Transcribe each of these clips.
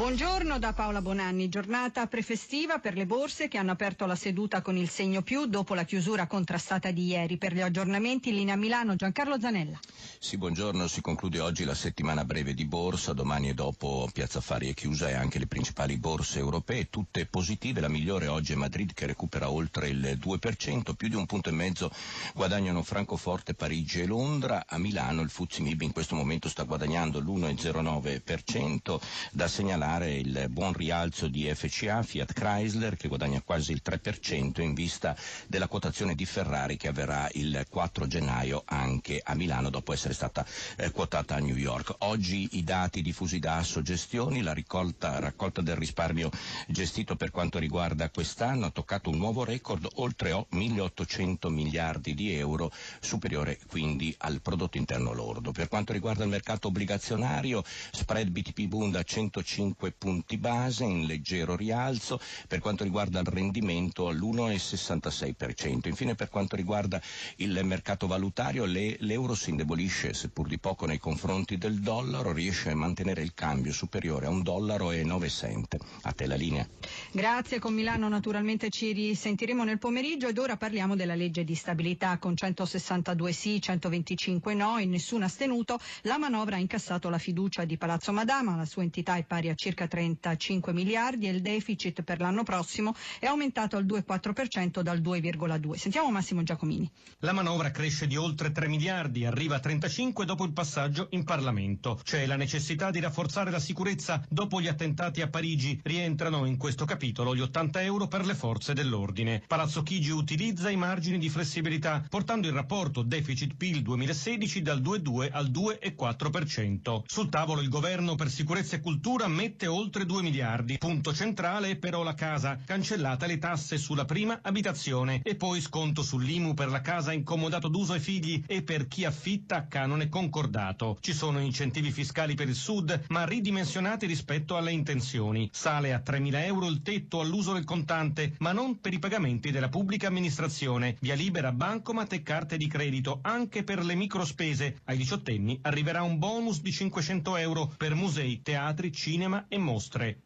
Buongiorno da Paola Bonanni, giornata prefestiva per le borse che hanno aperto la seduta con il segno più dopo la chiusura contrastata di ieri. Per gli aggiornamenti in linea Milano Giancarlo Zanella. Sì, buongiorno, si conclude oggi la settimana breve di borsa, domani e dopo Piazza Affari è chiusa e anche le principali borse europee, tutte positive, la migliore oggi è Madrid che recupera oltre il 2%, più di un punto e mezzo guadagnano Francoforte, Parigi e Londra, a Milano il Fuzzi Mib in questo momento sta guadagnando l'1,09%, da segnalare segnalare il buon rialzo di FCA, Fiat Chrysler che guadagna quasi il 3% in vista della quotazione di Ferrari che avverrà il 4 gennaio anche a Milano dopo essere stata eh, quotata a New York. Oggi i dati diffusi da Assogestioni, la raccolta, raccolta del risparmio gestito per quanto riguarda quest'anno ha toccato un nuovo record oltre 1.800 miliardi di euro, superiore quindi al prodotto interno lordo. Per quanto riguarda il mercato obbligazionario, spread BTP Bund a 105 5 punti base in leggero rialzo, per quanto riguarda il rendimento all'1,66%. Infine per quanto riguarda il mercato valutario le, l'euro si indebolisce seppur di poco nei confronti del dollaro, riesce a mantenere il cambio superiore a un dollaro 9 cent. A te la linea. Grazie, con Milano naturalmente ci risentiremo nel pomeriggio ed ora parliamo della legge di stabilità con 162 sì, 125 no e nessun astenuto. La manovra ha incassato la fiducia di Palazzo Madama, la sua entità è pari a circa 35 miliardi e il deficit per l'anno prossimo è aumentato al 2,4% dal 2,2. Sentiamo Massimo Giacomini. La manovra cresce di oltre 3 miliardi, arriva a 35 dopo il passaggio in Parlamento. C'è la necessità di rafforzare la sicurezza dopo gli attentati a Parigi. Rientrano in questo capitolo gli 80 euro per le forze dell'ordine. Palazzo Chigi utilizza i margini di flessibilità, portando il rapporto deficit-PIL 2016 dal 2,2 al 2,4%. Sul tavolo il governo per sicurezza e cultura mette mette oltre 2 miliardi. Punto centrale è però la casa, cancellata le tasse sulla prima abitazione e poi sconto sull'IMU per la casa incomodato d'uso ai figli e per chi affitta a canone concordato. Ci sono incentivi fiscali per il sud, ma ridimensionati rispetto alle intenzioni. Sale a 3.000 euro il tetto all'uso del contante, ma non per i pagamenti della pubblica amministrazione. Via libera bancomat e carte di credito, anche per le microspese. Ai diciottenni arriverà un bonus di 500 euro per musei, teatri, cinema e mostre.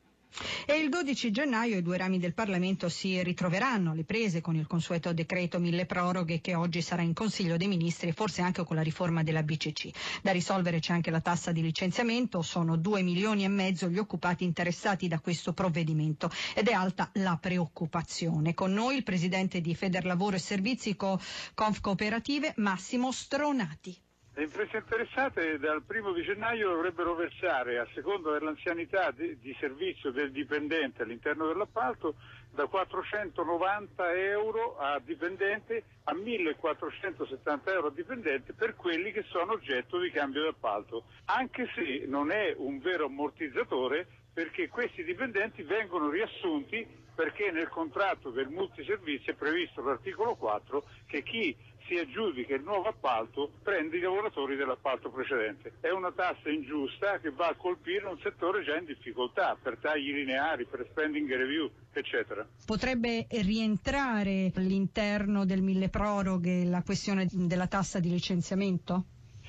E il 12 gennaio i due rami del Parlamento si ritroveranno alle prese con il consueto decreto mille proroghe che oggi sarà in Consiglio dei Ministri e forse anche con la riforma della BCC. Da risolvere c'è anche la tassa di licenziamento, sono due milioni e mezzo gli occupati interessati da questo provvedimento ed è alta la preoccupazione. Con noi il presidente di Federlavoro e Servizi Co- Conf Cooperative Massimo Stronati. Le imprese interessate dal primo di gennaio dovrebbero versare, a seconda dell'anzianità di, di servizio del dipendente all'interno dell'appalto, da 490 euro a dipendente a 1470 euro a dipendente per quelli che sono oggetto di cambio d'appalto, anche se non è un vero ammortizzatore perché questi dipendenti vengono riassunti perché nel contratto del multiservizio è previsto l'articolo 4 che chi si aggiudica il nuovo appalto prende i lavoratori dell'appalto precedente. È una tassa ingiusta che va a colpire un settore già in difficoltà per tagli lineari, per spending review, eccetera. Potrebbe rientrare all'interno del mille proroghe la questione della tassa di licenziamento?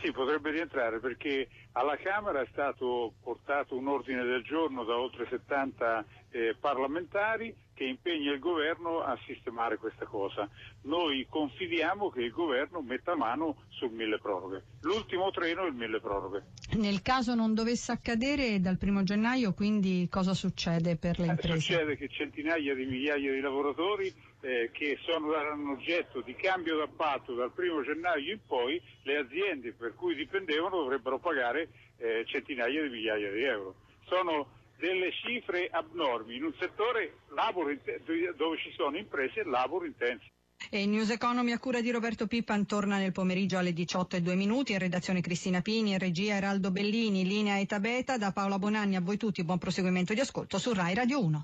Sì, potrebbe rientrare perché alla Camera è stato portato un ordine del giorno da oltre 70 eh, parlamentari che impegna il governo a sistemare questa cosa. Noi confidiamo che il governo metta mano sul mille proroghe. L'ultimo treno è il mille proroghe. Nel caso non dovesse accadere dal primo gennaio, quindi cosa succede per le eh, imprese? Eh, succede che centinaia di migliaia di lavoratori eh, che sono, saranno oggetto di cambio d'appalto dal primo gennaio in poi, le aziende per cui dipendevano dovrebbero pagare eh, centinaia di migliaia di euro. Sono delle cifre abnormi in un settore dove ci sono imprese e lavoro intenso. E News Economy a cura di Roberto Pippan torna nel pomeriggio alle 18 e 2 minuti. In redazione Cristina Pini, in regia Eraldo Bellini, linea Eta Beta. Da Paola Bonanni a voi tutti buon proseguimento di ascolto su Rai Radio 1.